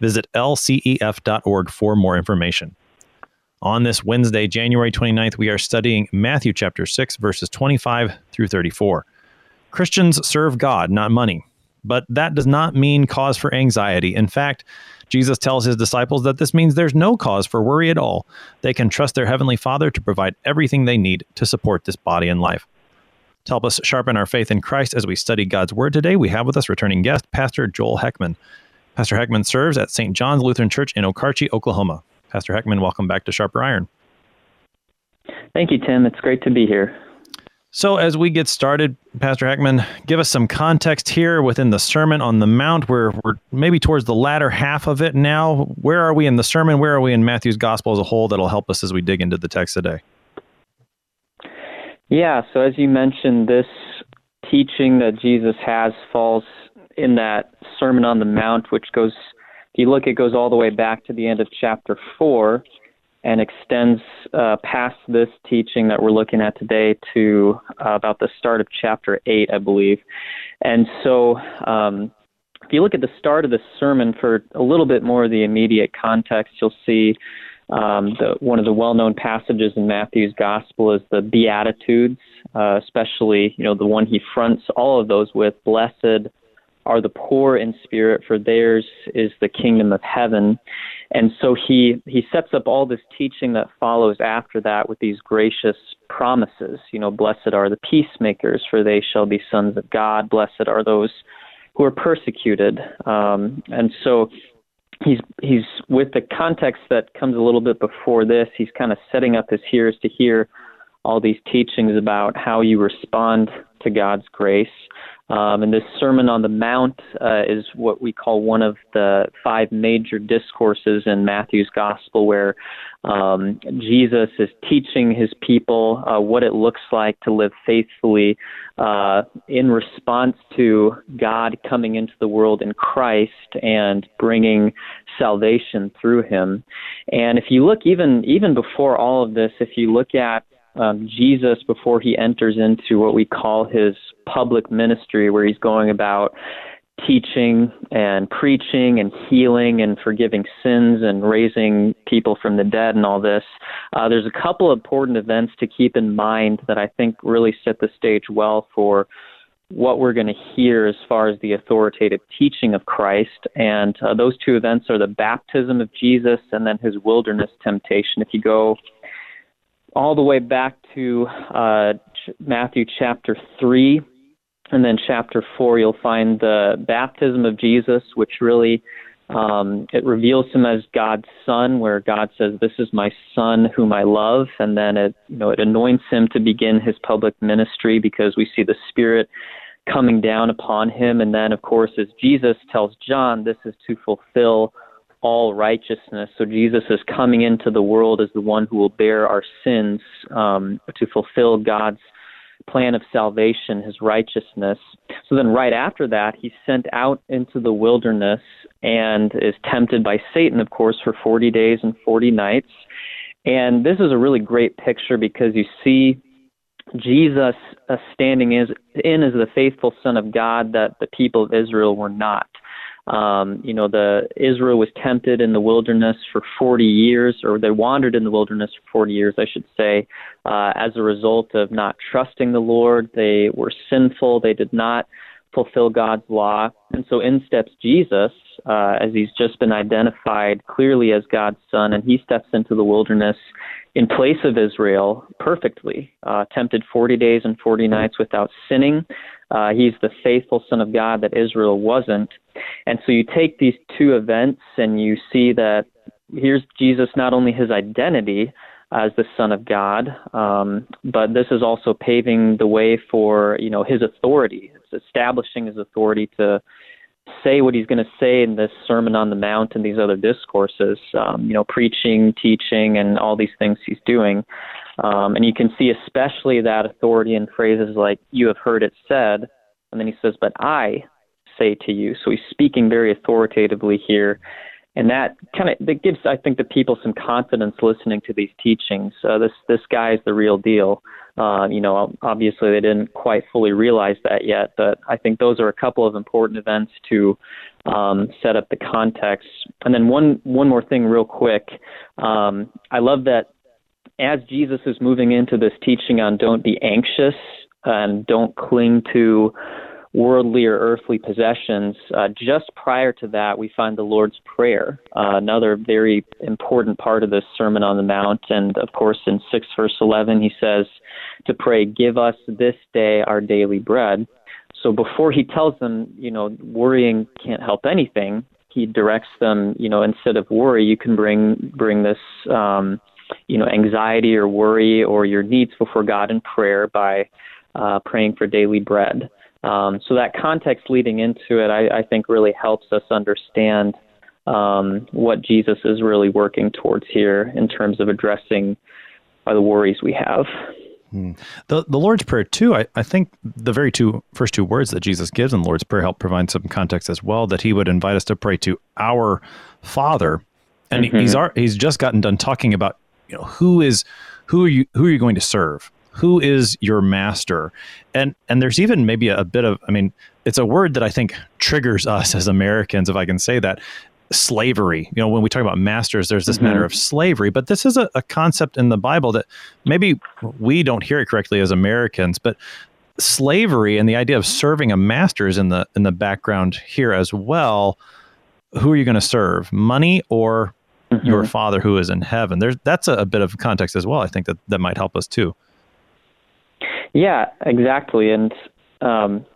Visit lcef.org for more information. On this Wednesday, January 29th, we are studying Matthew chapter 6, verses 25 through 34. Christians serve God, not money. But that does not mean cause for anxiety. In fact, Jesus tells his disciples that this means there's no cause for worry at all. They can trust their Heavenly Father to provide everything they need to support this body and life. To help us sharpen our faith in Christ as we study God's Word today, we have with us returning guest, Pastor Joel Heckman. Pastor Heckman serves at St. John's Lutheran Church in Okarche, Oklahoma. Pastor Heckman, welcome back to Sharper Iron. Thank you, Tim. It's great to be here. So, as we get started, Pastor Heckman, give us some context here within the Sermon on the Mount. We're, we're maybe towards the latter half of it now. Where are we in the sermon? Where are we in Matthew's gospel as a whole that'll help us as we dig into the text today? Yeah, so as you mentioned, this teaching that Jesus has falls in that Sermon on the Mount, which goes, if you look, it goes all the way back to the end of chapter 4 and extends uh, past this teaching that we're looking at today to uh, about the start of chapter 8, I believe. And so, um, if you look at the start of the sermon for a little bit more of the immediate context, you'll see um, the, one of the well-known passages in Matthew's Gospel is the Beatitudes, uh, especially you know the one he fronts all of those with: "Blessed are the poor in spirit, for theirs is the kingdom of heaven. And so he he sets up all this teaching that follows after that with these gracious promises. You know, blessed are the peacemakers, for they shall be sons of God. Blessed are those who are persecuted. Um, and so he's he's with the context that comes a little bit before this. He's kind of setting up his hearers to hear all these teachings about how you respond to God's grace. Um, and this Sermon on the Mount uh, is what we call one of the five major discourses in Matthew's Gospel, where um, Jesus is teaching his people uh, what it looks like to live faithfully uh, in response to God coming into the world in Christ and bringing salvation through him. And if you look even even before all of this, if you look at um, Jesus before he enters into what we call his public ministry, where he's going about teaching and preaching and healing and forgiving sins and raising people from the dead and all this. Uh, there's a couple of important events to keep in mind that I think really set the stage well for what we're going to hear as far as the authoritative teaching of Christ. And uh, those two events are the baptism of Jesus and then his wilderness temptation. If you go all the way back to uh, Matthew chapter 3 and then chapter 4, you'll find the baptism of Jesus, which really um, it reveals him as God's son, where God says, "This is my son, whom I love," and then it, you know, it anoints him to begin his public ministry because we see the Spirit coming down upon him, and then, of course, as Jesus tells John, this is to fulfill all righteousness. So Jesus is coming into the world as the one who will bear our sins um, to fulfill God's plan of salvation, his righteousness. So then, right after that, he's sent out into the wilderness and is tempted by Satan, of course, for 40 days and 40 nights. And this is a really great picture because you see Jesus uh, standing in as the faithful Son of God that the people of Israel were not. Um, you know, the Israel was tempted in the wilderness for 40 years, or they wandered in the wilderness for 40 years, I should say, uh, as a result of not trusting the Lord. They were sinful. They did not fulfill God's law. And so in steps Jesus, uh, as he's just been identified clearly as God's son, and he steps into the wilderness in place of Israel perfectly, uh, tempted 40 days and 40 nights without sinning. Uh, he's the faithful son of God that Israel wasn't. And so you take these two events and you see that here's Jesus not only his identity as the son of God, um, but this is also paving the way for you know his authority. It's establishing his authority to say what he's going to say in this Sermon on the Mount and these other discourses, um, you know, preaching, teaching, and all these things he's doing. Um, and you can see especially that authority in phrases like, you have heard it said, and then he says, but I say to you. So he's speaking very authoritatively here. And that kind of that gives, I think, the people some confidence listening to these teachings. Uh, this this guy is the real deal. Uh, you know, obviously they didn't quite fully realize that yet, but I think those are a couple of important events to um, set up the context. And then one one more thing, real quick. Um, I love that as Jesus is moving into this teaching on don't be anxious and don't cling to worldly or earthly possessions. Uh, just prior to that, we find the Lord's Prayer, uh, another very important part of this Sermon on the Mount. And of course, in 6 verse 11, he says to pray, Give us this day our daily bread. So before he tells them, you know, worrying can't help anything, he directs them, you know, instead of worry, you can bring bring this, um, you know, anxiety or worry or your needs before God in prayer by uh, praying for daily bread. Um, so that context leading into it, I, I think, really helps us understand um, what Jesus is really working towards here in terms of addressing uh, the worries we have. Hmm. The the Lord's Prayer too. I, I think the very two first two words that Jesus gives in the Lord's Prayer help provide some context as well. That He would invite us to pray to our Father, and mm-hmm. he's he's just gotten done talking about you know who is who are you who are you going to serve? Who is your master? And and there's even maybe a, a bit of i mean it's a word that i think triggers us as americans if i can say that slavery. You know when we talk about masters there's this mm-hmm. matter of slavery but this is a, a concept in the bible that maybe we don't hear it correctly as americans but slavery and the idea of serving a master is in the in the background here as well. Who are you going to serve money or mm-hmm. your father who is in heaven there's that's a, a, bit of context as well i think that that might help us too yeah, exactly. And um,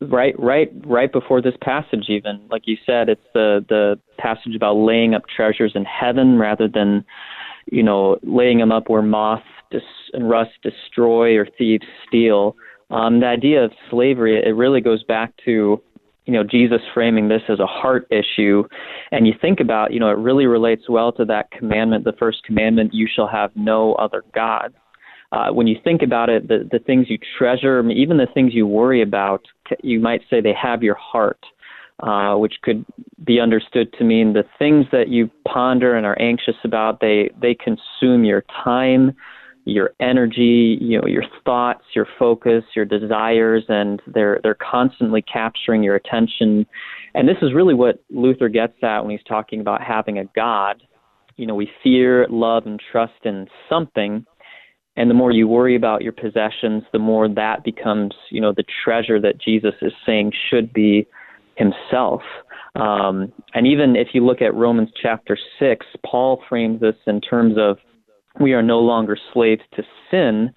right, right, right before this passage, even like you said, it's the the passage about laying up treasures in heaven rather than, you know, laying them up where moth dis- and rust destroy or thieves steal. Um, the idea of slavery, it really goes back to you know Jesus framing this as a heart issue. And you think about you know it really relates well to that commandment the first commandment you shall have no other gods. Uh, when you think about it, the, the things you treasure, even the things you worry about, you might say they have your heart, uh, which could be understood to mean the things that you ponder and are anxious about, they, they consume your time, your energy, you know, your thoughts, your focus, your desires, and they're, they're constantly capturing your attention. And this is really what Luther gets at when he's talking about having a God. You know, we fear, love, and trust in something and the more you worry about your possessions the more that becomes you know the treasure that jesus is saying should be himself um, and even if you look at romans chapter 6 paul frames this in terms of we are no longer slaves to sin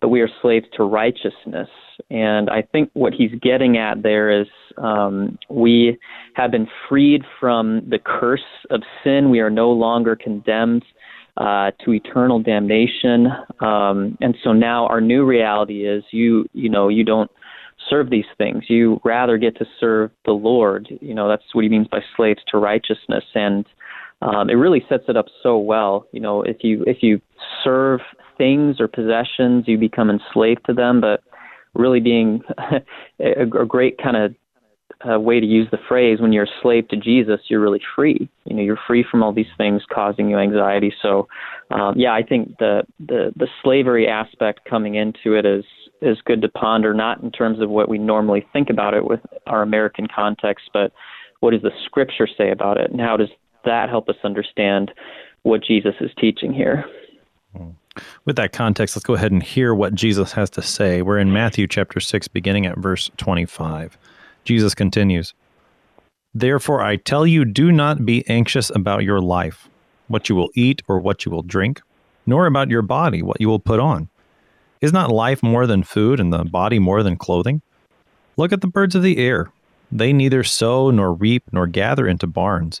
but we are slaves to righteousness and i think what he's getting at there is um, we have been freed from the curse of sin we are no longer condemned uh, to eternal damnation. Um, and so now our new reality is you you know you don't serve these things. You rather get to serve the Lord. You know that's what he means by slaves to righteousness, and um, it really sets it up so well. You know if you if you serve things or possessions, you become enslaved to them, but really being a, a great kind of uh, way to use the phrase when you're a slave to Jesus, you're really free. You know, you're free from all these things causing you anxiety. So, um, yeah, I think the, the the slavery aspect coming into it is is good to ponder, not in terms of what we normally think about it with our American context, but what does the Scripture say about it, and how does that help us understand what Jesus is teaching here? With that context, let's go ahead and hear what Jesus has to say. We're in Matthew chapter 6, beginning at verse 25. Jesus continues, Therefore I tell you, do not be anxious about your life, what you will eat or what you will drink, nor about your body, what you will put on. Is not life more than food, and the body more than clothing? Look at the birds of the air. They neither sow nor reap nor gather into barns,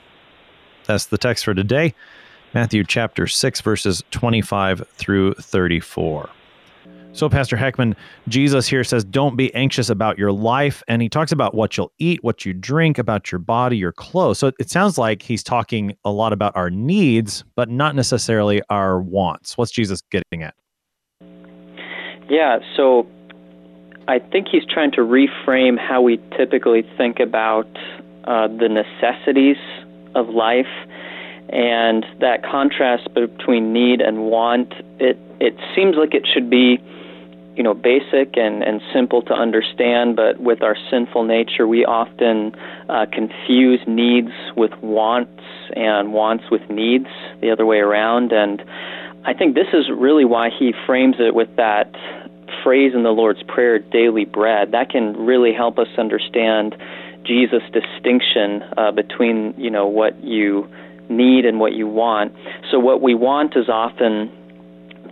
That's the text for today, Matthew chapter 6, verses 25 through 34. So, Pastor Heckman, Jesus here says, Don't be anxious about your life. And he talks about what you'll eat, what you drink, about your body, your clothes. So, it sounds like he's talking a lot about our needs, but not necessarily our wants. What's Jesus getting at? Yeah. So, I think he's trying to reframe how we typically think about uh, the necessities of life and that contrast between need and want. It it seems like it should be, you know, basic and and simple to understand, but with our sinful nature, we often uh, confuse needs with wants and wants with needs, the other way around, and. I think this is really why he frames it with that phrase in the Lord's Prayer, daily bread, that can really help us understand Jesus' distinction uh, between, you know, what you need and what you want. So what we want is often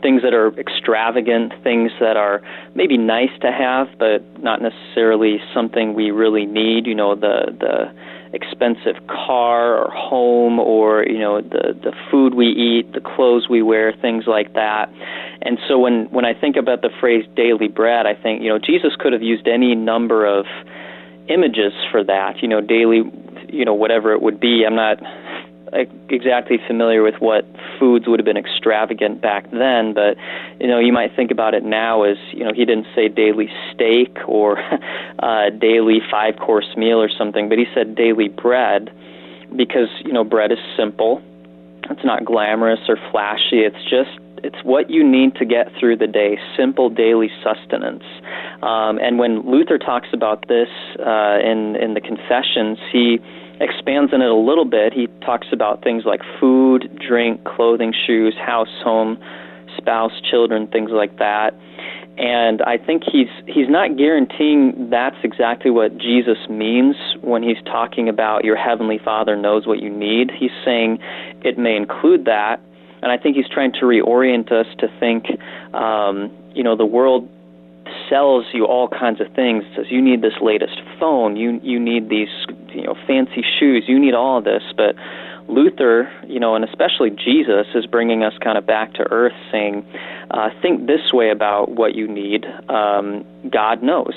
things that are extravagant, things that are maybe nice to have, but not necessarily something we really need. You know, the the expensive car or home or you know the the food we eat, the clothes we wear, things like that. And so when when I think about the phrase daily bread, I think you know Jesus could have used any number of images for that. You know, daily, you know whatever it would be. I'm not exactly familiar with what foods would have been extravagant back then, but you know, you might think about it now as you know, he didn't say daily steak or uh, daily five course meal or something, but he said daily bread because you know, bread is simple. It's not glamorous or flashy. It's just it's what you need to get through the day, simple daily sustenance. Um, and when Luther talks about this uh, in in the Confessions, he expands on it a little bit. He talks about things like food, drink, clothing, shoes, house, home, spouse, children, things like that. And I think he's he's not guaranteeing that's exactly what Jesus means when he's talking about your heavenly Father knows what you need. He's saying it may include that, and I think he's trying to reorient us to think, um, you know, the world sells you all kinds of things. It says you need this latest phone, you you need these you know fancy shoes, you need all of this. But Luther, you know, and especially Jesus, is bringing us kind of back to earth, saying, uh, think this way about what you need. Um, God knows.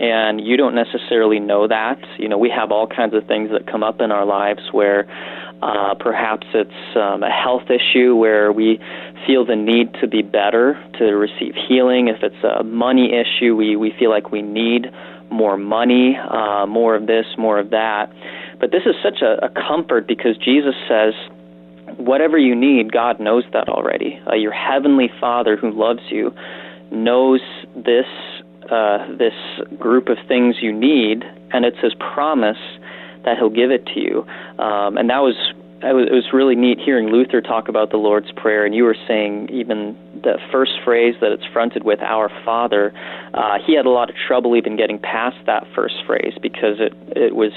And you don't necessarily know that. You know, we have all kinds of things that come up in our lives where uh, perhaps it's um, a health issue where we feel the need to be better, to receive healing. If it's a money issue, we, we feel like we need more money, uh, more of this, more of that. But this is such a, a comfort because Jesus says, whatever you need, God knows that already. Uh, your heavenly Father who loves you knows this uh, this group of things you need, and it's His promise that He'll give it to you. Um, and that was it was really neat hearing Luther talk about the Lord's Prayer, and you were saying even the first phrase that it's fronted with, "Our Father." Uh, he had a lot of trouble even getting past that first phrase because it it was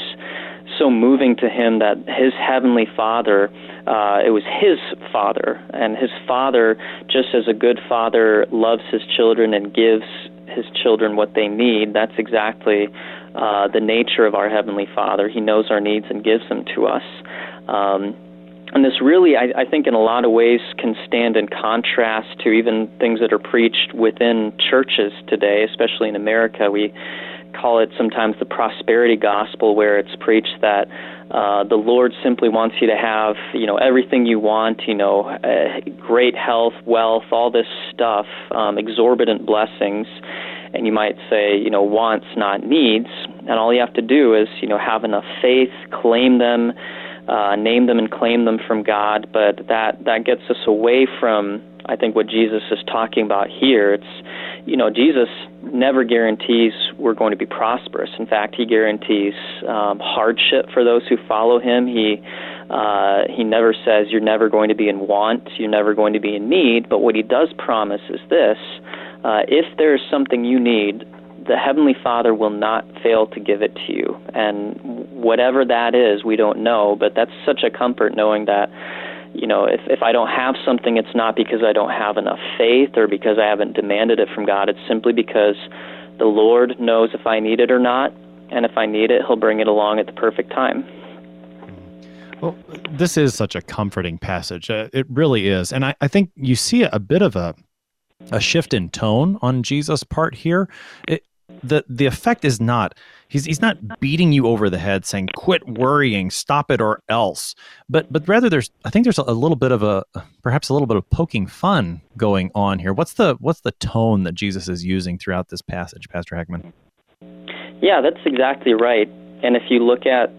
so moving to him that his heavenly Father, uh, it was his Father, and his Father, just as a good father loves his children and gives his children what they need, that's exactly uh, the nature of our heavenly Father. He knows our needs and gives them to us. Um, and this really, I, I think, in a lot of ways, can stand in contrast to even things that are preached within churches today, especially in America. We call it sometimes the prosperity gospel, where it's preached that uh, the Lord simply wants you to have, you know, everything you want, you know, uh, great health, wealth, all this stuff, um, exorbitant blessings, and you might say, you know, wants, not needs. And all you have to do is, you know, have enough faith, claim them uh, name them and claim them from God, but that that gets us away from I think what Jesus is talking about here. It's you know Jesus never guarantees we're going to be prosperous. In fact, he guarantees um, hardship for those who follow him. He uh, he never says you're never going to be in want, you're never going to be in need. But what he does promise is this: uh, if there is something you need, the Heavenly Father will not fail to give it to you. And whatever that is, we don't know, but that's such a comfort knowing that, you know, if, if I don't have something, it's not because I don't have enough faith or because I haven't demanded it from God. It's simply because the Lord knows if I need it or not, and if I need it, He'll bring it along at the perfect time. Well, this is such a comforting passage. Uh, it really is. And I, I think you see a bit of a a shift in tone on Jesus' part here. It, the the effect is not he's he's not beating you over the head saying quit worrying stop it or else. But but rather there's i think there's a, a, little bit of a perhaps a little bit of poking fun going on here. What's the what's the tone that jesus is using throughout this passage pastor heckman? Yeah that's exactly right. And if you look at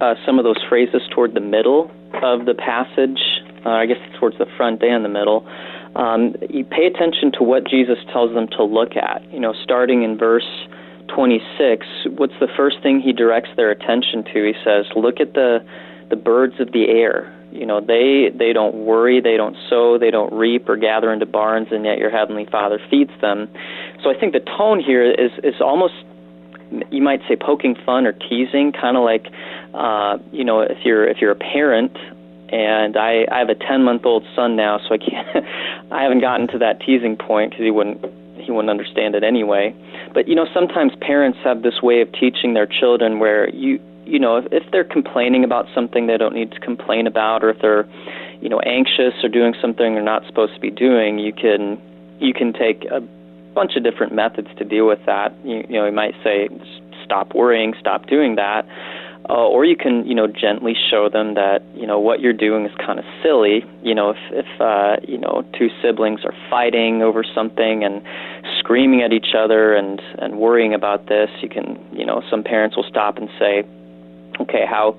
uh, some of those phrases toward the middle of the passage uh, i guess towards the front and the middle um, you pay attention to what Jesus tells them to look at. You know, starting in verse 26, what's the first thing he directs their attention to? He says, "Look at the the birds of the air. You know, they they don't worry, they don't sow, they don't reap or gather into barns, and yet your heavenly Father feeds them." So I think the tone here is is almost you might say poking fun or teasing, kind of like uh, you know if you're if you're a parent and I, I have a 10 month old son now, so I can't. I haven't gotten to that teasing point because he wouldn't he wouldn't understand it anyway. But you know, sometimes parents have this way of teaching their children where you you know if, if they're complaining about something they don't need to complain about, or if they're you know anxious or doing something they're not supposed to be doing, you can you can take a bunch of different methods to deal with that. You, you know, you might say stop worrying, stop doing that uh, or you can you know gently show them that you know what you're doing is kind of silly you know if if uh, you know two siblings are fighting over something and screaming at each other and and worrying about this you can you know some parents will stop and say okay how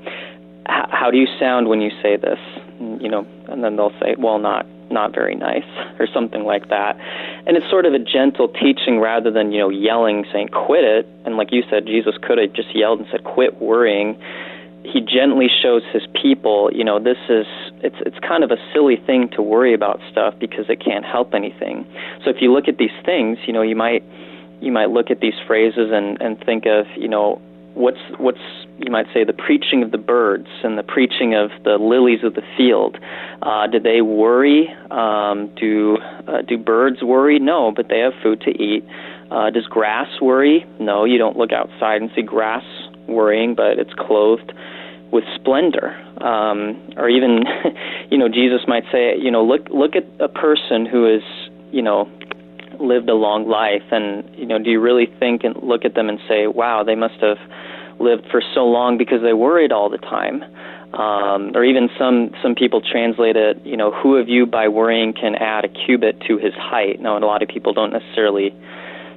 how do you sound when you say this? You know and then they'll say well not not very nice or something like that. And it's sort of a gentle teaching rather than you know yelling saying quit it. And like you said jesus could have just yelled and said quit worrying. He gently shows his people you know this is it's it's kind of a silly thing to worry about stuff because it can't help anything. So if you look at these things you know you might you might look at these phrases and and think of you know what's what's you might say the preaching of the birds and the preaching of the lilies of the field. Uh, do they worry? Um, do uh, do birds worry? No, but they have food to eat. Uh, does grass worry? No, you don't look outside and see grass worrying, but it's clothed with splendor. Um, or even, you know, Jesus might say, you know, look look at a person who is, you know, lived a long life, and you know, do you really think and look at them and say, wow, they must have lived for so long because they worried all the time. Um, or even some some people translate it, you know, who of you by worrying can add a cubit to his height? Now, a lot of people don't necessarily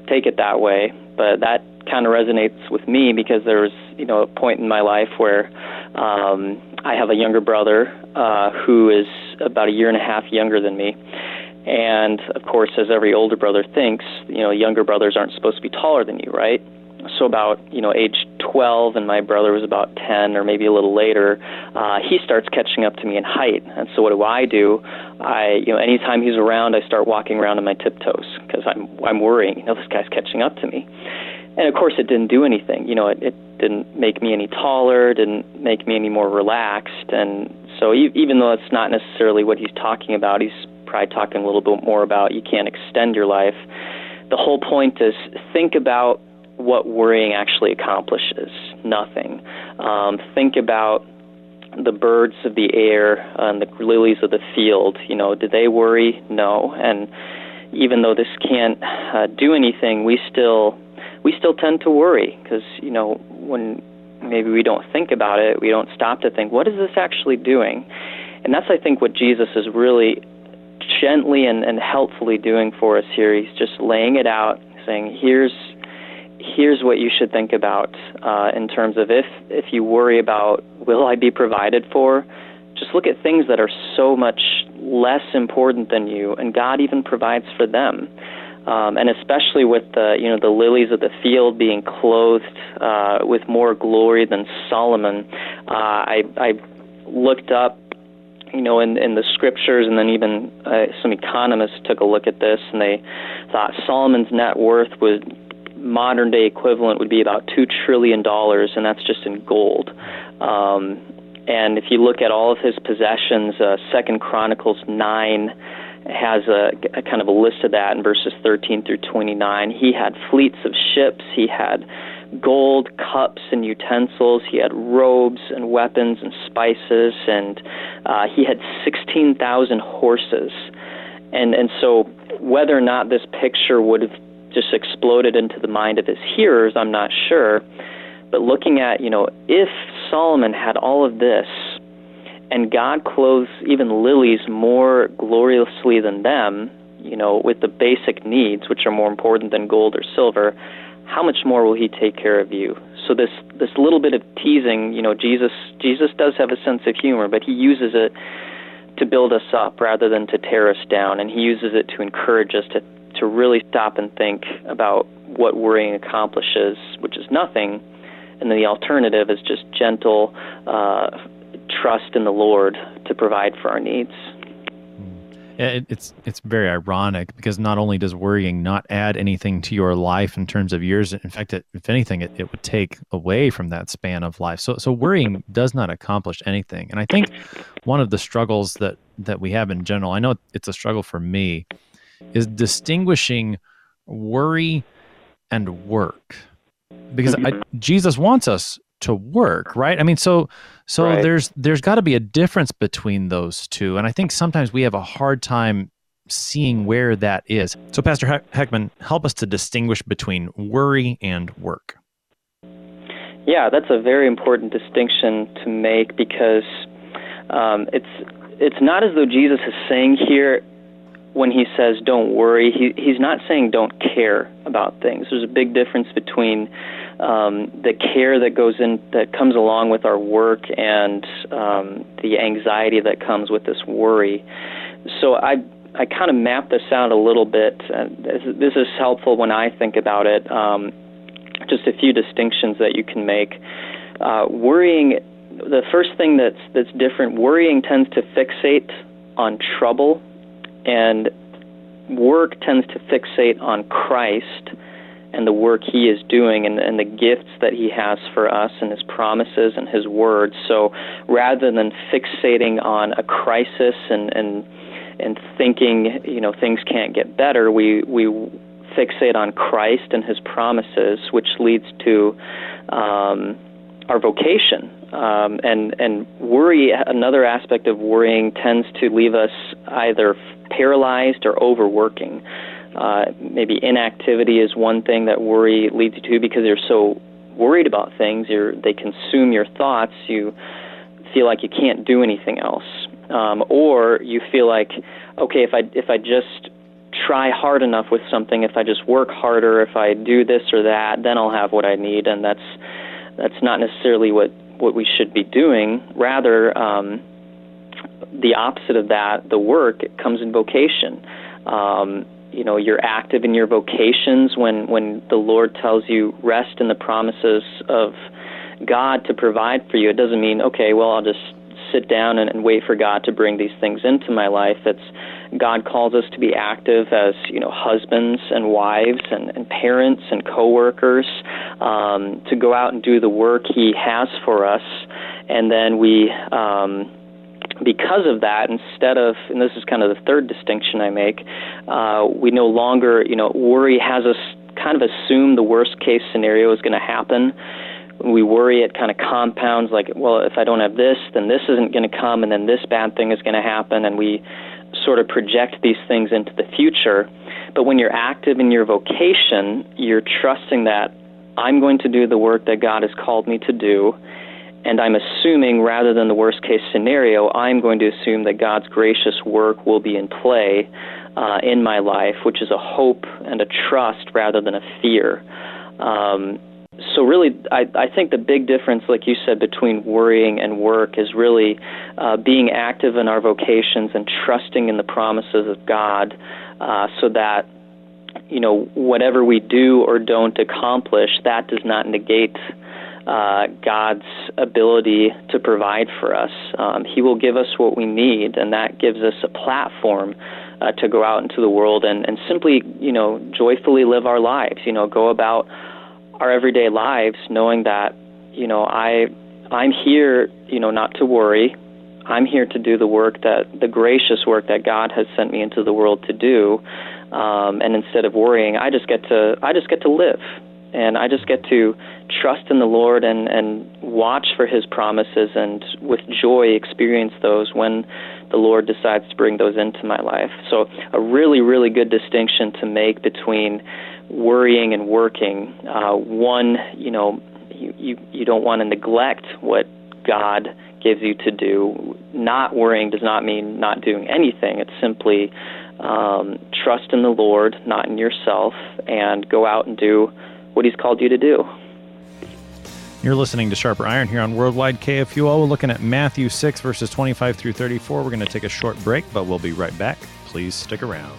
take it that way, but that kind of resonates with me because there was, you know, a point in my life where um, I have a younger brother uh, who is about a year and a half younger than me. And of course, as every older brother thinks, you know, younger brothers aren't supposed to be taller than you, right? so about you know age 12 and my brother was about 10 or maybe a little later uh he starts catching up to me in height. And so what do i do? I you know anytime he's around i start walking around on my tiptoes because i'm i'm worrying you know this guy's catching up to me. And of course it didn't do anything. You know it, it didn't make me any taller didn't make me any more relaxed. And so even though it's not necessarily what he's talking about he's probably talking a little bit more about you can't extend your life the whole point is think about what worrying actually accomplishes nothing. Um, think about the birds of the air and the lilies of the field. You know, do they worry? No. And even though this can't uh, do anything, we still we still tend to worry because you know when maybe we don't think about it, we don't stop to think, what is this actually doing? And that's I think what Jesus is really gently and, and helpfully doing for us here. He's just laying it out, saying, here's here's what you should think about uh, in terms of if if you worry about will I be provided for, just look at things that are so much less important than you, and God even provides for them. Um, and especially with the you know the lilies of the field being clothed uh, with more glory than Solomon, uh, I I looked up you know, in, in the scriptures, and then even uh, some economists took a look at this, and they thought Solomon's net worth would modern day equivalent would be about two trillion dollars, and that's just in gold. Um, and if you look at all of his possessions, uh, Second Chronicles nine has a, a kind of a list of that in verses 13 through 29. He had fleets of ships. He had gold cups and utensils. He had robes and weapons and spices, and uh, he had 16,000 horses. And and so whether or not this picture would have just exploded into the mind of his hearers, I'm not sure. But looking at, you know, if Solomon had all of this, and God clothes even lilies more gloriously than them, you know, with the basic needs, which are more important than gold or silver, how much more will He take care of you? So this this little bit of teasing, you know, Jesus Jesus does have a sense of humor, but He uses it to build us up rather than to tear us down, and He uses it to encourage us to to really stop and think about what worrying accomplishes, which is nothing, and then the alternative is just gentle uh, trust in the Lord to provide for our needs. It, it's it's very ironic because not only does worrying not add anything to your life in terms of years, in fact, it, if anything, it, it would take away from that span of life. So so worrying does not accomplish anything. And I think one of the struggles that that we have in general, I know it's a struggle for me, is distinguishing worry and work. Because I, mm-hmm. Jesus wants us to work, right? I mean, so so right. there's there's got to be a difference between those two, and I think sometimes we have a hard time seeing where that is. So, Pastor Heckman, help us to distinguish between worry and work. Yeah, that's a very important distinction to make because um, it's it's not as though Jesus is saying here when he says don't worry, he, he's not saying don't care about things. There's a big difference between um, the care that goes in that comes along with our work and um, the anxiety that comes with this worry. So I I kind of map this out a little bit. this is helpful when I think about it. Um, just a few distinctions that you can make. Uh, worrying, the first thing that's that's different. Worrying tends to fixate on trouble, and work tends to fixate on Christ and the work He is doing and, and the gifts that He has for us and His promises and His words. So rather than fixating on a crisis and, and and thinking you know things can't get better, we we fixate on Christ and His promises, which leads to um, our vocation. Um, and and worry, another aspect of worrying, tends to leave us either paralyzed or overworking. Uh, maybe inactivity is one thing that worry leads you to because you're so worried about things. You're, they consume your thoughts. You feel like you can't do anything else, um, or you feel like, okay, if I if I just try hard enough with something, if I just work harder, if I do this or that, then I'll have what I need, and that's that's not necessarily what what we should be doing. Rather, um, the opposite of that, the work comes in vocation. Um, you know you're active in your vocations when when the Lord tells you rest in the promises of God to provide for you. It doesn't mean okay, well I'll just sit down and, and wait for God to bring these things into my life. It's God calls us to be active as you know husbands and wives and, and parents and coworkers um, to go out and do the work He has for us, and then we. Um, because of that, instead of, and this is kind of the third distinction I make, uh, we no longer, you know, worry has us kind of assume the worst case scenario is going to happen. We worry, it kind of compounds like, well, if I don't have this, then this isn't going to come, and then this bad thing is going to happen, and we sort of project these things into the future. But when you're active in your vocation, you're trusting that I'm going to do the work that God has called me to do and I'm assuming rather than the worst case scenario, I'm going to assume that God's gracious work will be in play uh, in my life, which is a hope and a trust rather than a fear. Um, so really, I, I think the big difference, like you said, between worrying and work is really uh, being active in our vocations and trusting in the promises of God, uh, so that you know whatever we do or don't accomplish, that does not negate uh, God's ability to provide for us. Um, he will give us what we need, and that gives us a platform uh, to go out into the world and, and simply, you know, joyfully live our lives. You know, go about our everyday lives knowing that, you know, I I'm here, you know, not to worry. I'm here to do the work that the gracious work that God has sent me into the world to do. Um, and instead of worrying, I just get to I just get to live and I just get to trust in the Lord and and watch for His promises and with joy experience those when the Lord decides to bring those into my life. So a really really good distinction to make between worrying and working. Uh, one, you know, you you, you don't want to neglect what God gives you to do. Not worrying does not mean not doing anything. It's simply um, trust in the Lord, not in yourself, and go out and do what He's called you to do. You're listening to Sharper Iron here on Worldwide KFUO. We're looking at Matthew 6, verses 25 through 34. We're going to take a short break, but we'll be right back. Please stick around.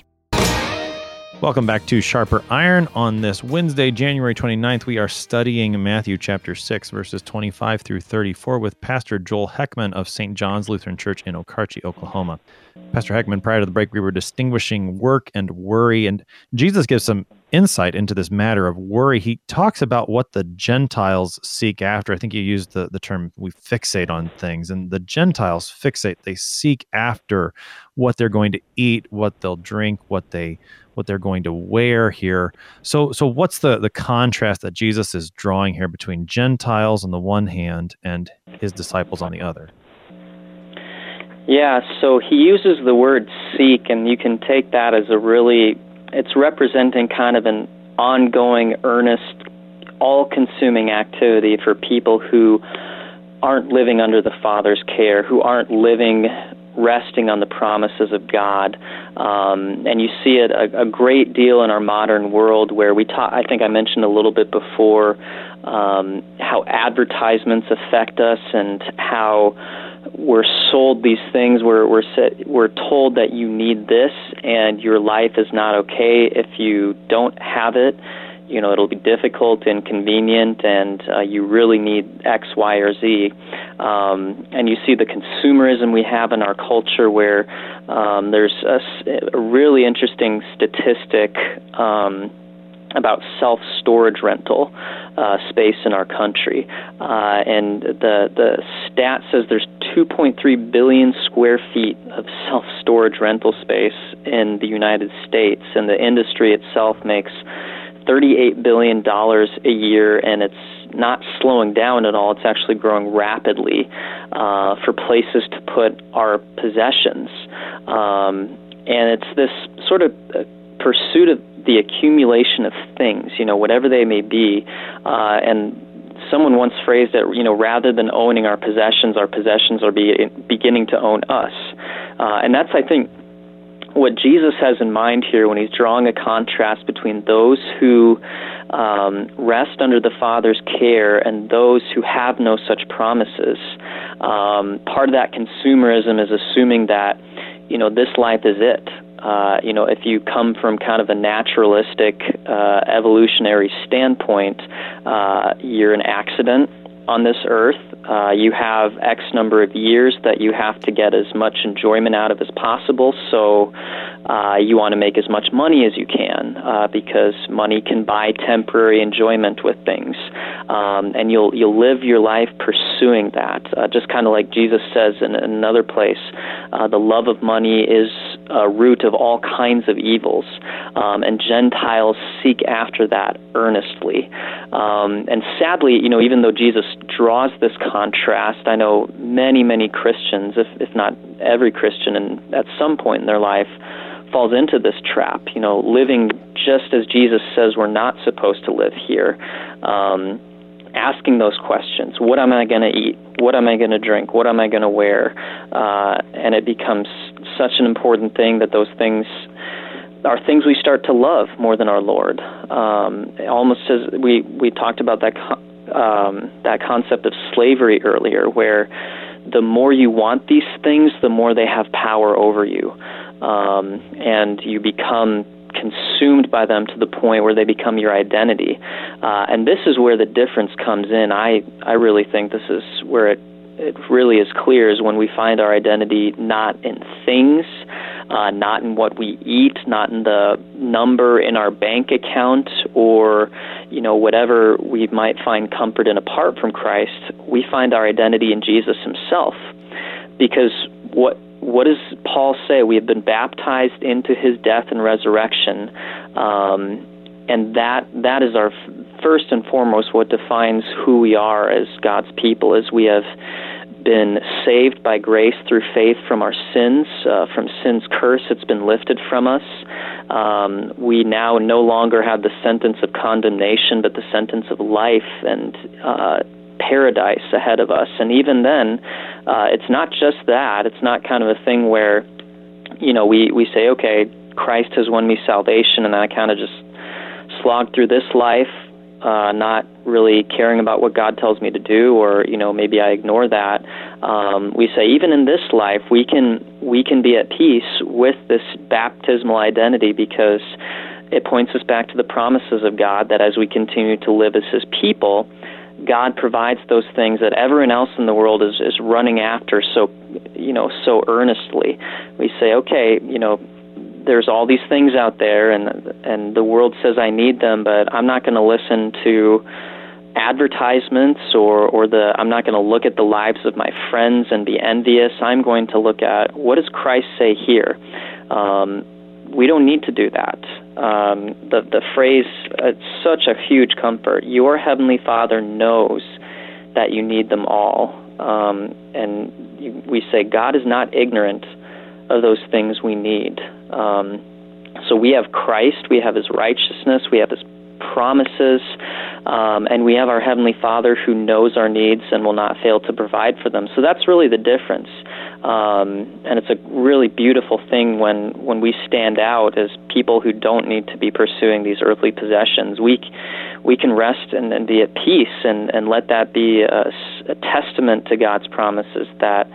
Welcome back to Sharper Iron. On this Wednesday, January 29th, we are studying Matthew chapter 6, verses 25 through 34 with Pastor Joel Heckman of St. John's Lutheran Church in Okarche, Oklahoma. Pastor Heckman, prior to the break, we were distinguishing work and worry, and Jesus gives some insight into this matter of worry. He talks about what the Gentiles seek after. I think you used the, the term we fixate on things, and the Gentiles fixate. They seek after what they're going to eat, what they'll drink, what they what they're going to wear here. So so what's the the contrast that Jesus is drawing here between Gentiles on the one hand and his disciples on the other? Yeah, so he uses the word seek and you can take that as a really it's representing kind of an ongoing earnest all-consuming activity for people who aren't living under the Father's care, who aren't living resting on the promises of God. Um, and you see it a, a, great deal in our modern world where we talk, I think I mentioned a little bit before um, how advertisements affect us and how we're sold these things we're we're set, we're told that you need this and your life is not okay if you don't have it you know it'll be difficult, and inconvenient, and uh, you really need X, Y, or Z. Um, and you see the consumerism we have in our culture, where um, there's a, a, really interesting statistic. Um, about self storage rental uh, space in our country, uh, and the the stat says there's 2.3 billion square feet of self storage rental space in the United States, and the industry itself makes $38 billion a year, and it's not slowing down at all. It's actually growing rapidly uh, for places to put our possessions. Um, and it's this sort of uh, pursuit of the accumulation of things, you know, whatever they may be. Uh, and someone once phrased it, you know, rather than owning our possessions, our possessions are be, beginning to own us. Uh, and that's, I think, what Jesus has in mind here when he's drawing a contrast between those who um, rest under the Father's care and those who have no such promises. Um, part of that consumerism is assuming that, you know, this life is it. Uh, you know, if you come from kind of a naturalistic, uh, evolutionary standpoint, uh, you're an accident on this earth. Uh, you have X number of years that you have to get as much enjoyment out of as possible. So uh, you want to make as much money as you can uh, because money can buy temporary enjoyment with things, um, and you'll you'll live your life pursuing that. Uh, just kind of like Jesus says in, in another place, uh, the love of money is a root of all kinds of evils, um, and Gentiles seek after that earnestly. Um, and sadly, you know, even though Jesus draws this contrast, I know many, many Christians, if, if not every Christian, and at some point in their life, falls into this trap. You know, living just as Jesus says we're not supposed to live here. Um, asking those questions. What am i going to eat? What am i going to drink? What am i going to wear? Uh, and it becomes such an important thing that those things are things we start to love more than our lord. Um, almost as we we talked about that um, that concept of slavery earlier where the more you want these things the more they have power over you. Um, and you become consumed by them to the point where they become your identity. Uh, and this is where the difference comes in. I I really think this is where it it really is clear is when we find our identity not in things, uh, not in what we eat, not in the number in our bank account, or you know whatever we might find comfort in apart from Christ. We find our identity in Jesus Himself, because what what does Paul say? We have been baptized into his death and resurrection, um, and that that is our first and foremost what defines who we are as God's people. Is we have been saved by grace through faith from our sins, uh, from sin's curse. It's been lifted from us. Um, we now no longer have the sentence of condemnation, but the sentence of life and uh, paradise ahead of us. And even then, uh, it's not just that. It's not kind of a thing where, you know, we, we say, okay, Christ has won me salvation, and then I kind of just slog through this life, uh, not really caring about what God tells me to do, or you know, maybe I ignore that. Um, we say even in this life, we can we can be at peace with this baptismal identity because it points us back to the promises of God that as we continue to live as His people, God provides those things that everyone else in the world is, is running after so you know so earnestly. We say, okay, you know, there's all these things out there and and the world says I need them, but I'm not going to listen to advertisements or or the I'm not going to look at the lives of my friends and be envious. I'm going to look at what does Christ say here. Um, we don't need to do that. Um, the the phrase it's such a huge comfort. Your heavenly Father knows that you need them all, um, and you, we say God is not ignorant of those things we need. Um, so we have Christ, we have His righteousness, we have His promises, um, and we have our Heavenly Father who knows our needs and will not fail to provide for them. So that's really the difference. Um, and it's a really beautiful thing when, when we stand out as people who don't need to be pursuing these earthly possessions. We, we can rest and, and be at peace and, and let that be a, a testament to God's promises that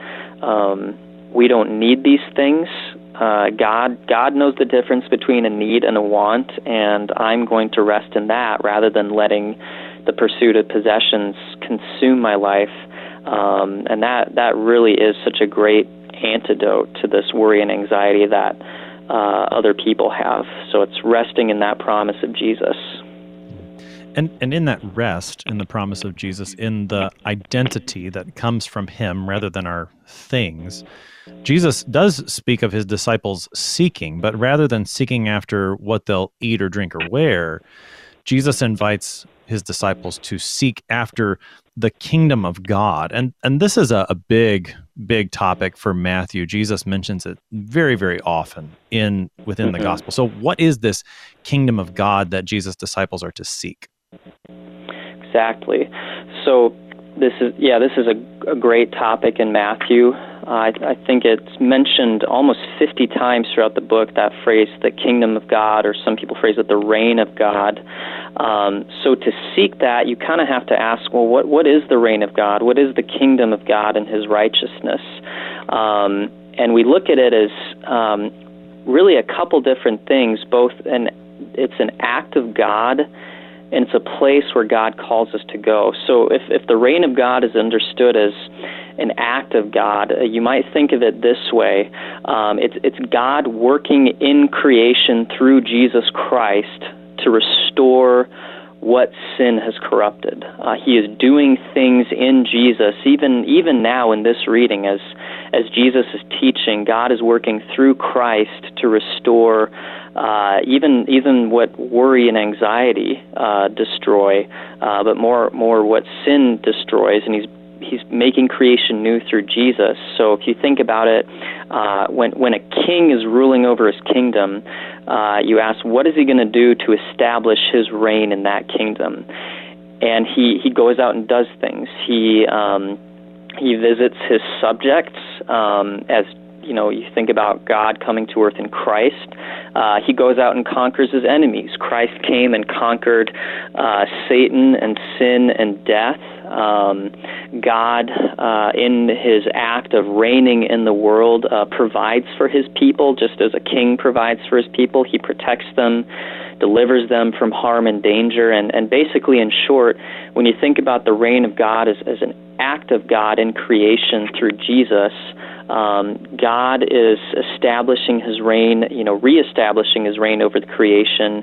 um, we don't need these things. Uh, God, God knows the difference between a need and a want, and I'm going to rest in that rather than letting the pursuit of possessions consume my life um, and that, that really is such a great antidote to this worry and anxiety that uh, other people have. So it's resting in that promise of Jesus. And, and in that rest, in the promise of Jesus, in the identity that comes from Him rather than our things, Jesus does speak of His disciples seeking, but rather than seeking after what they'll eat or drink or wear, Jesus invites His disciples to seek after the kingdom of God. And and this is a, a, big, big topic for Matthew. Jesus mentions it very, very often in within the mm-hmm. gospel. So what is this kingdom of God that Jesus' disciples are to seek? Exactly. So this is yeah, this is a, a great topic in Matthew. I, I think it's mentioned almost 50 times throughout the book, that phrase, the kingdom of God, or some people phrase it the reign of God. Um, so to seek that, you kind of have to ask, well, what, what is the reign of God? What is the kingdom of God and his righteousness? Um, and we look at it as um, really a couple different things, both, and it's an act of God and it's a place where God calls us to go. So if, if the reign of God is understood as an act of God, uh, you might think of it this way um, it's, it's God working in creation through Jesus Christ to restore what sin has corrupted. Uh, he is doing things in Jesus, even even now in this reading, as as Jesus is teaching. God is working through Christ to restore uh, even even what worry and anxiety uh, destroy, uh, but more more what sin destroys, and He's he's making creation new through Jesus. So if you think about it, uh, when when a king is ruling over his kingdom, uh, you ask, what is he going to do to establish his reign in that kingdom? And he he goes out and does things. He um, he visits his subjects um, as you know, you think about God coming to earth in Christ. Uh, he goes out and conquers his enemies. Christ came and conquered uh, Satan and sin and death. Um, God, uh, in his act of reigning in the world, uh, provides for his people just as a king provides for his people. He protects them, delivers them from harm and danger. And, and basically, in short, when you think about the reign of God as, as an act of God in creation through Jesus, um, God is establishing his reign, you know, reestablishing his reign over the creation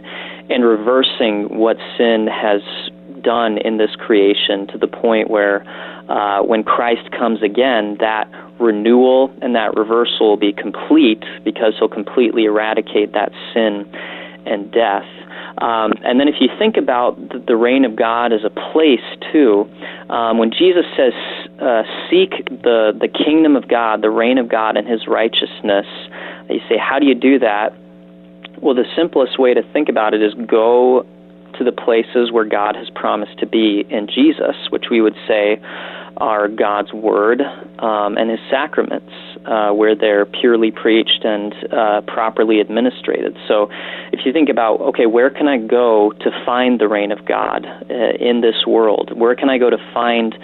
and reversing what sin has done in this creation to the point where uh, when Christ comes again, that renewal and that reversal will be complete because he'll completely eradicate that sin and death. Um, and then if you think about the, reign of God as a place too, um, when Jesus says, uh, "Seek the the kingdom of God, the reign of God, and His righteousness," you say, "How do you do that?" Well, the simplest way to think about it is go to the places where God has promised to be in Jesus, which we would say are God's Word um, and His sacraments, uh, where they're purely preached and uh, properly administrated. So, if you think about, okay, where can I go to find the reign of God uh, in this world? Where can I go to find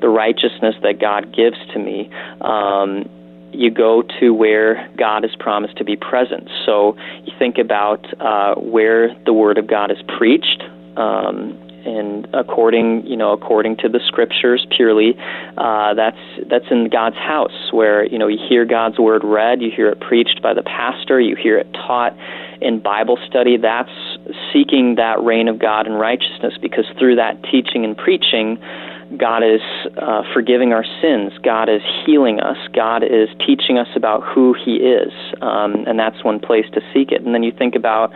the righteousness that God gives to me? Um, you go to where God has promised to be present. So you think about uh, where the Word of God is preached, um, and according you know according to the scriptures purely uh, that's that's in God's house where you know you hear God's word read you hear it preached by the pastor you hear it taught in Bible study that's seeking that reign of God and righteousness because through that teaching and preaching God is uh, forgiving our sins. God is healing us. God is teaching us about who He is, um, and that's one place to seek it. And then you think about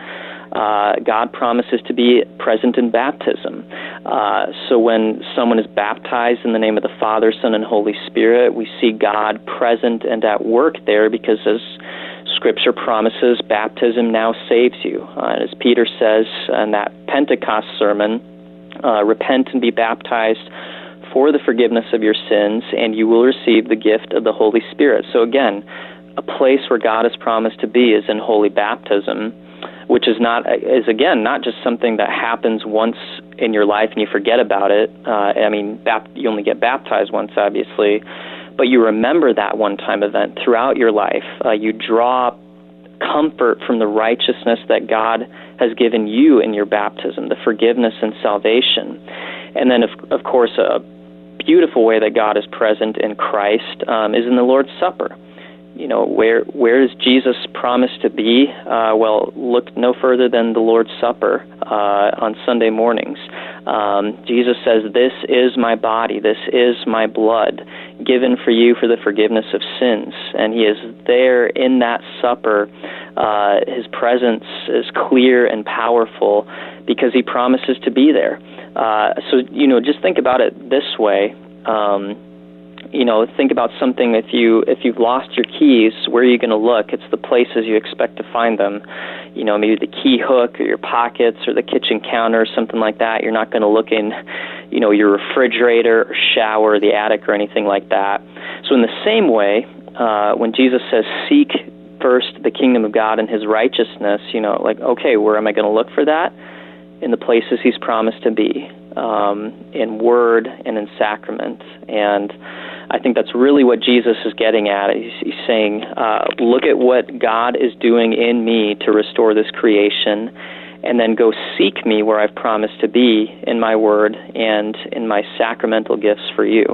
uh, God promises to be present in baptism. Uh, so when someone is baptized in the name of the Father, Son, and Holy Spirit, we see God present and at work there because as Scripture promises, baptism now saves you. Uh, as Peter says in that Pentecost sermon, uh, repent and be baptized for the forgiveness of your sins, and you will receive the gift of the Holy Spirit. So again, a place where God has promised to be is in holy baptism which is not is again not just something that happens once in your life and you forget about it. Uh, I mean, bap- you only get baptized once, obviously, but you remember that one-time event throughout your life. Uh, you draw comfort from the righteousness that God has given you in your baptism, the forgiveness and salvation, and then of of course a beautiful way that God is present in Christ um, is in the Lord's Supper you know, where where is Jesus promised to be? Uh, well, look no further than the Lord's Supper uh, on Sunday mornings. Um, Jesus says, "This is my body. This is my blood, given for you for the forgiveness of sins." And He is there in that supper. Uh, his presence is clear and powerful because He promises to be there. Uh, so you know, just think about it this way. Um, you know, think about something if you if you've lost your keys, where are you going to look? It's the places you expect to find them. You know, maybe the key hook or your pockets or the kitchen counter or something like that. You're not going to look in, you know, your refrigerator or shower or the attic or anything like that. So in the same way, uh, when Jesus says seek first the kingdom of God and his righteousness, you know, like okay, where am I going to look for that? In the places he's promised to be, um, in word and in sacrament. And I think that's really what Jesus is getting at. He's, he's saying, uh, look at what God is doing in me to restore this creation, and then go seek me where I've promised to be in my word and in my sacramental gifts for you.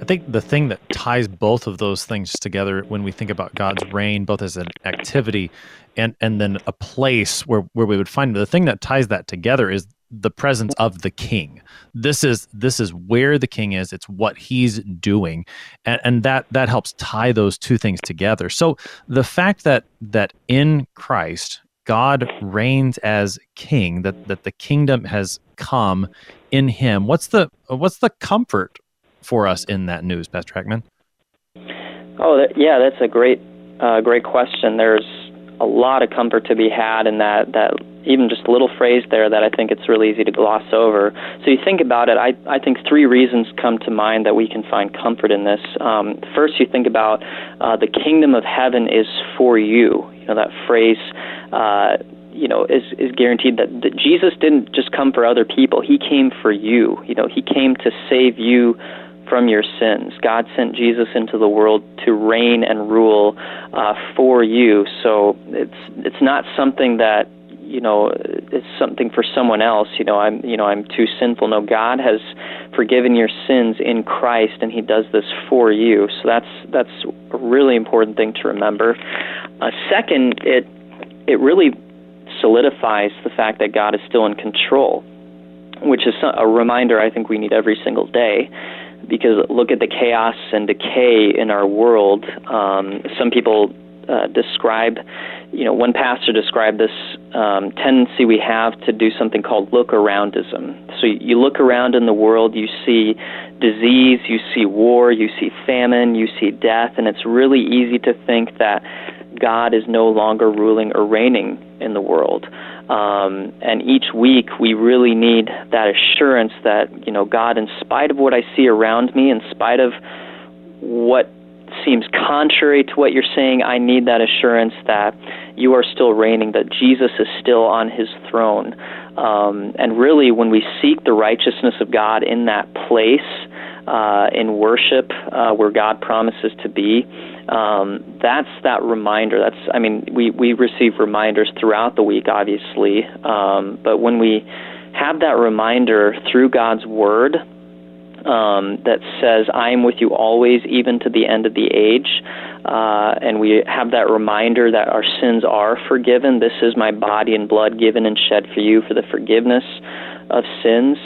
I think the thing that ties both of those things together when we think about God's reign, both as an activity and and then a place where, where we would find the thing that ties that together is the presence of the king. This is this is where the king is. It's what he's doing, and, and that that helps tie those two things together. So the fact that that in Christ God reigns as king, that that the kingdom has come in him. What's the what's the comfort for us in that news, Pastor Heckman? Oh, yeah, that's a great uh, great question. There's a lot of comfort to be had in that that even just a little phrase there that I think it's really easy to gloss over. So you think about it, I, I think three reasons come to mind that we can find comfort in this. Um, first, you think about uh, the kingdom of heaven is for you. You know that phrase. Uh, you know, is is guaranteed that, that Jesus didn't just come for other people. He came for you. You know, he came to save you from your sins. God sent Jesus into the world to reign and rule uh, for you. So it's it's not something that you know it's something for someone else. You know, I'm you know I'm too sinful. No, God has forgiven your sins in Christ, and He does this for you. So that's that's a really important thing to remember. Uh, second, it it really solidifies the fact that God is still in control, which is a reminder I think we need every single day because look at the chaos and decay in our world. Um, some people uh, describe, you know, one pastor described this um, tendency we have to do something called look aroundism. So you look around in the world, you see disease, you see war, you see famine, you see death, and it's really easy to think that God is no longer ruling or reigning in the world. Um, and each week we really need that assurance that, you know, God, in spite of what I see around me, in spite of what seems contrary to what you're saying, I need that assurance that you are still reigning, that Jesus is still on his throne. Um, and really, when we seek the righteousness of God in that place, uh, in worship uh, where God promises to be, um, that's that reminder. That's I mean we we receive reminders throughout the week, obviously, um, but when we have that reminder through God's Word um, that says, "I am with you always, even to the end of the age," uh, and we have that reminder that our sins are forgiven. This is my body and blood given and shed for you for the forgiveness of sins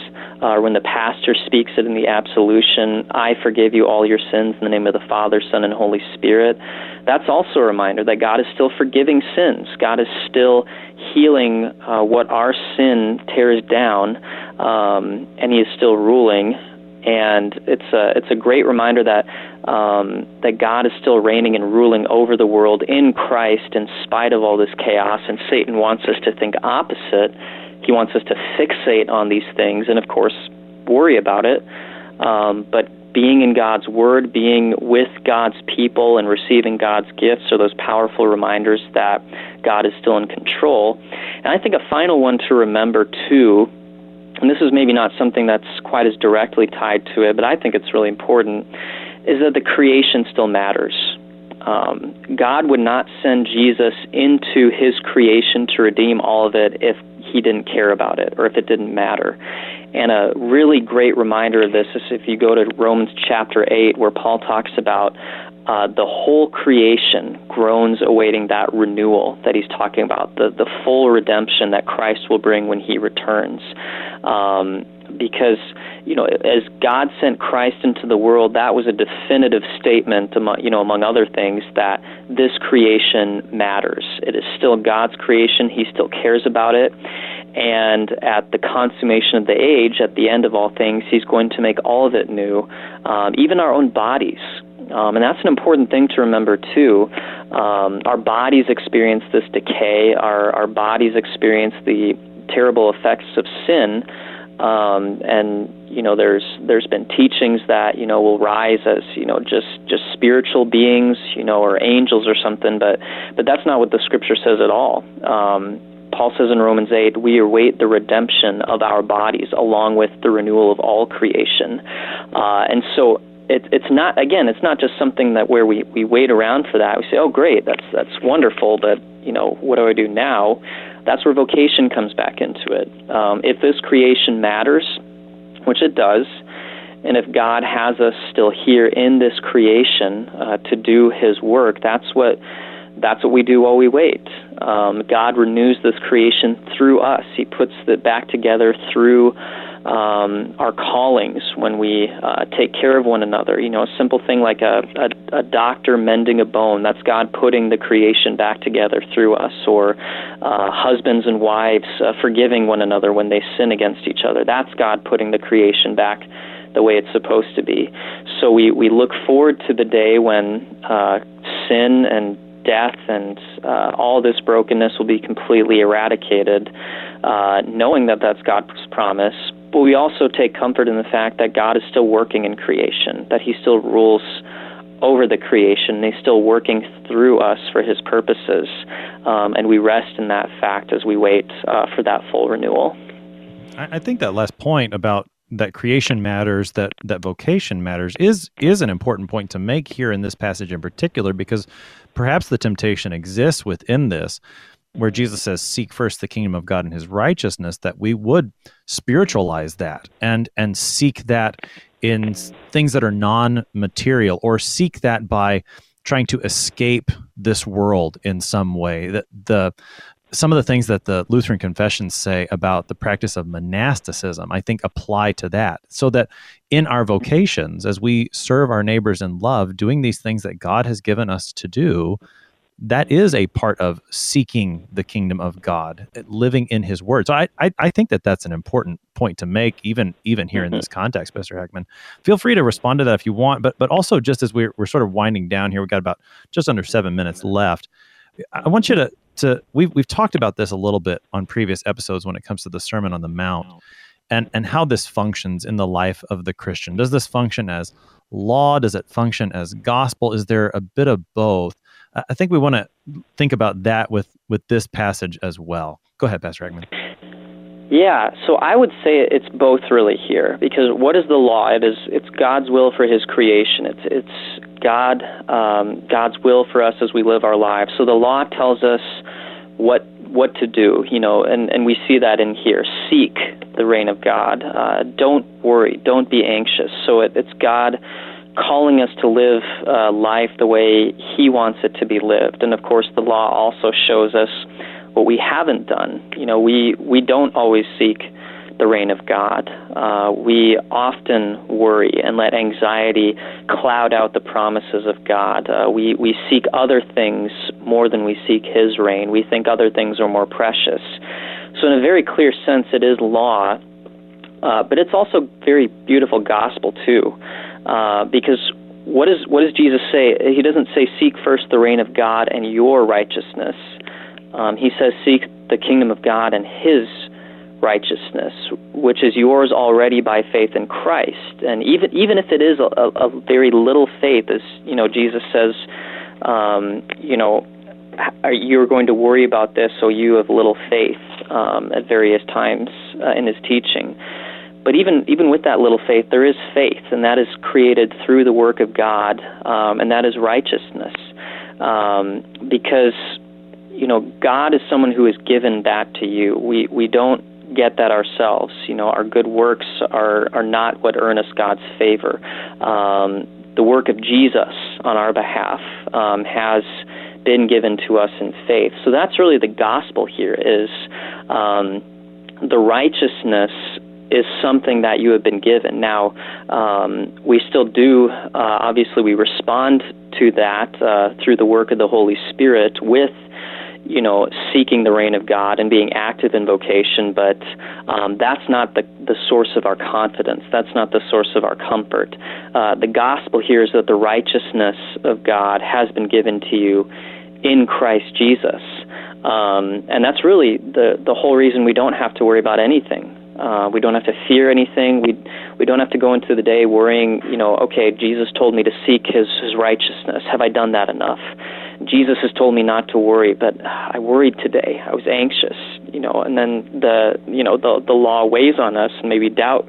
uh, when the pastor speaks it in the absolution, I forgive you all your sins in the name of the Father, Son, and Holy Spirit. That's also a reminder that God is still forgiving sins. God is still healing uh, what our sin tears down, um, and He is still ruling. And it's a it's a great reminder that um, that God is still reigning and ruling over the world in Christ in spite of all this chaos. And Satan wants us to think opposite he wants us to fixate on these things and, of course, worry about it. Um, but being in God's Word, being with God's people, and receiving God's gifts are those powerful reminders that God is still in control. And I think a final one to remember, too, and this is maybe not something that's quite as directly tied to it, but I think it's really important, is that the creation still matters. Um, God would not send Jesus into his creation to redeem all of it if he didn't care about it or if it didn't matter. And a really great reminder of this is if you go to Romans chapter 8, where Paul talks about uh, the whole creation groans awaiting that renewal that he's talking about, the, the full redemption that Christ will bring when he returns. Um, because you know, as God sent Christ into the world, that was a definitive statement, among, you know, among other things, that this creation matters. It is still God's creation. He still cares about it. And at the consummation of the age, at the end of all things, He's going to make all of it new, um, even our own bodies. Um, and that's an important thing to remember too. Um, our bodies experience this decay. Our our bodies experience the terrible effects of sin. Um, and you know, there's there's been teachings that you know will rise as you know just just spiritual beings, you know, or angels or something. But but that's not what the Scripture says at all. Um, Paul says in Romans 8, we await the redemption of our bodies along with the renewal of all creation. Uh, and so it, it's not again, it's not just something that where we, we wait around for that. We say, oh great, that's that's wonderful, but you know, what do I do now? that's where vocation comes back into it. Um, if this creation matters, which it does, and if God has us still here in this creation uh, to do His work, that's what that's what we do while we wait. Um, God renews this creation through us. He puts it back together through um, our callings when we uh, take care of one another. You know, a simple thing like a, a, a doctor mending a bone, that's God putting the creation back together through us. Or uh, husbands and wives uh, forgiving one another when they sin against each other. That's God putting the creation back the way it's supposed to be. So we, we look forward to the day when uh, sin and death and uh, all this brokenness will be completely eradicated, uh, knowing that that's God's promise. But we also take comfort in the fact that God is still working in creation, that He still rules over the creation. He's still working through us for His purposes, um, and we rest in that fact as we wait uh, for that full renewal. I think that last point about that creation matters, that that vocation matters, is is an important point to make here in this passage in particular, because perhaps the temptation exists within this, where Jesus says, "Seek first the kingdom of God and His righteousness," that we would spiritualize that and and seek that in things that are non-material, or seek that by trying to escape this world in some way. That the some of the things that the Lutheran confessions say about the practice of monasticism, I think apply to that. So that in our vocations, as we serve our neighbors in love, doing these things that God has given us to do, that is a part of seeking the kingdom of God, living in His Word. So I, I, I think that that's an important point to make, even even here mm-hmm. in this context, Pastor Heckman. Feel free to respond to that if you want, but but also just as we're we're sort of winding down here, we've got about just under seven minutes left. I want you to to we've we've talked about this a little bit on previous episodes when it comes to the Sermon on the Mount and and how this functions in the life of the Christian. Does this function as law? Does it function as gospel? Is there a bit of both? I think we want to think about that with with this passage as well. Go ahead, Pastor Heckman. Yeah, so I would say it's both really here because what is the law? It is it's God's will for His creation. It's it's God um, God's will for us as we live our lives. So the law tells us what what to do, you know, and and we see that in here. Seek the reign of God. Uh, don't worry. Don't be anxious. So it, it's God calling us to live uh, life the way He wants it to be lived. And of course, the law also shows us what we haven't done. You know, we we don't always seek the reign of God. Uh, we often worry and let anxiety cloud out the promises of God. Uh, we we seek other things more than we seek His reign. We think other things are more precious. So, in a very clear sense, it is law, uh, but it's also very beautiful gospel too, uh, because what is what does Jesus say? He doesn't say seek first the reign of God and your righteousness. Um, he says, Seek the kingdom of God and his righteousness, which is yours already by faith in Christ. And even even if it is a, a, very little faith, as you know, Jesus says, um, you know, you're going to worry about this, so you have little faith um, at various times uh, in his teaching. But even even with that little faith, there is faith, and that is created through the work of God, um, and that is righteousness. Um, because you know, God is someone who has given that to you. We we don't get that ourselves. You know, our good works are are not what earn us God's favor. Um, the work of Jesus on our behalf um, has been given to us in faith. So that's really the gospel here is um, the righteousness is something that you have been given. Now, um, we still do, uh, obviously, we respond to that uh, through the work of the Holy Spirit with you know, seeking the reign of God and being active in vocation, but um, that's not the, the source of our confidence. That's not the source of our comfort. Uh, the gospel here is that the righteousness of God has been given to you in Christ Jesus. Um, and that's really the, the whole reason we don't have to worry about anything. Uh, we don't have to fear anything. We we don't have to go into the day worrying. You know, okay, Jesus told me to seek His His righteousness. Have I done that enough? Jesus has told me not to worry, but I worried today. I was anxious, you know, and then the you know the the law weighs on us, and maybe doubt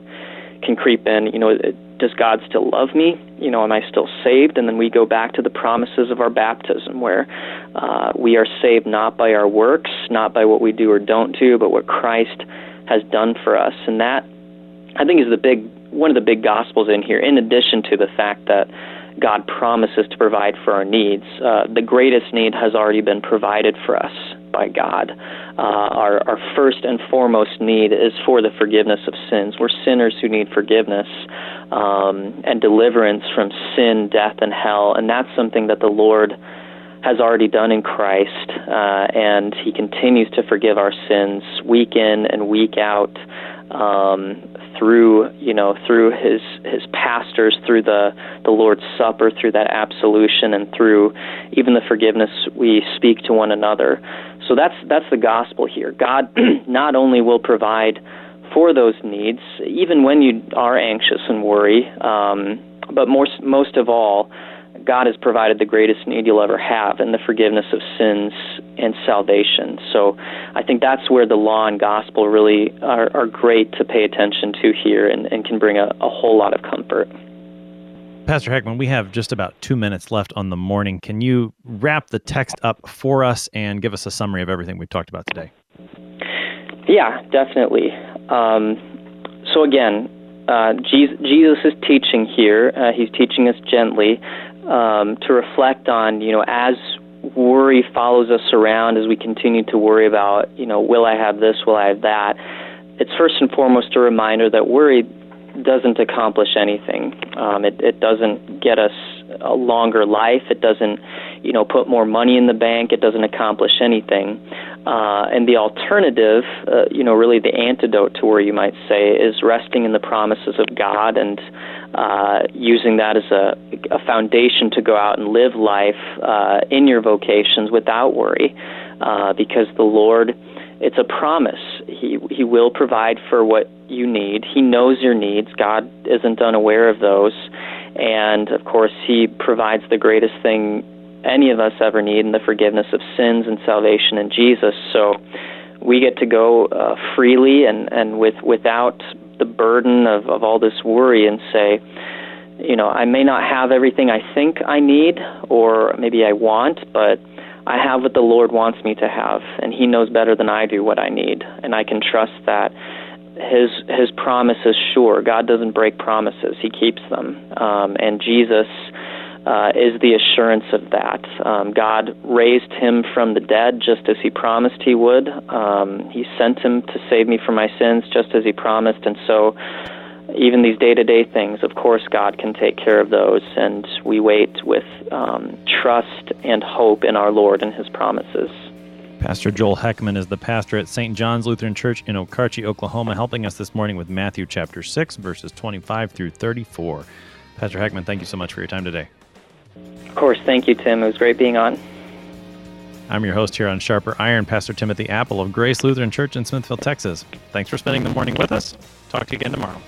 can creep in. You know, does God still love me? You know, am I still saved? And then we go back to the promises of our baptism, where uh, we are saved not by our works, not by what we do or don't do, but what Christ has done for us. And that, I think, is the big one of the big gospels in here. In addition to the fact that God promises to provide for our needs, uh, the greatest need has already been provided for us by God. Uh, our, our first and foremost need is for the forgiveness of sins. We're sinners who need forgiveness um, and deliverance from sin, death, and hell, and that's something that the Lord has already done in Christ, uh, and He continues to forgive our sins week in and week out. Um, through you know through his his pastors through the the Lord's supper through that absolution and through even the forgiveness we speak to one another so that's that's the gospel here. God not only will provide for those needs, even when you are anxious and worry, um, but more, most of all, God has provided the greatest need you'll ever have in the forgiveness of sins and salvation. So I think that's where the law and gospel really are, are great to pay attention to here and, and can bring a, a whole lot of comfort. Pastor Heckman, we have just about two minutes left on the morning. Can you wrap the text up for us and give us a summary of everything we've talked about today? Yeah, definitely. Um, so, again, uh, Jesus, Jesus, is teaching here. Uh, he's teaching us gently um, to reflect on, you know, as worry follows us around, as we continue to worry about, you know, will I have this, will I have that? It's first and foremost a reminder that worry doesn't accomplish anything. Um, it, it doesn't get us a longer life. It doesn't, you know, put more money in the bank. It doesn't accomplish anything. Uh, and the alternative, uh, you know, really the antidote to where you might say is resting in the promises of God and uh, using that as a, a foundation to go out and live life uh, in your vocations without worry, uh, because the Lord it's a promise. He he will provide for what you need. He knows your needs. God isn't unaware of those. And of course, he provides the greatest thing any of us ever need in the forgiveness of sins and salvation in Jesus. So we get to go uh, freely and and with without the burden of of all this worry and say, you know, I may not have everything I think I need or maybe I want, but I have what the Lord wants me to have, and He knows better than I do what I need, and I can trust that His His promise is sure. God doesn't break promises; He keeps them, um, and Jesus. Uh, is the assurance of that. Um, God raised him from the dead just as he promised he would. Um, he sent him to save me from my sins just as he promised. And so even these day to day things, of course, God can take care of those, and we wait with um, trust and hope in our Lord and His promises. Pastor Joel Heckman is the pastor at St. John's Lutheran Church in Okarche, Oklahoma, helping us this morning with Matthew chapter 6, verses 25 through 34. Pastor Heckman, thank you so much for your time today. Of course. Thank you, Tim. It was great being on. I'm your host here on Sharper Iron, Pastor Timothy Appel of Grace Lutheran Church in Smithville, Texas. Thanks for spending the morning with us. Talk to you again tomorrow.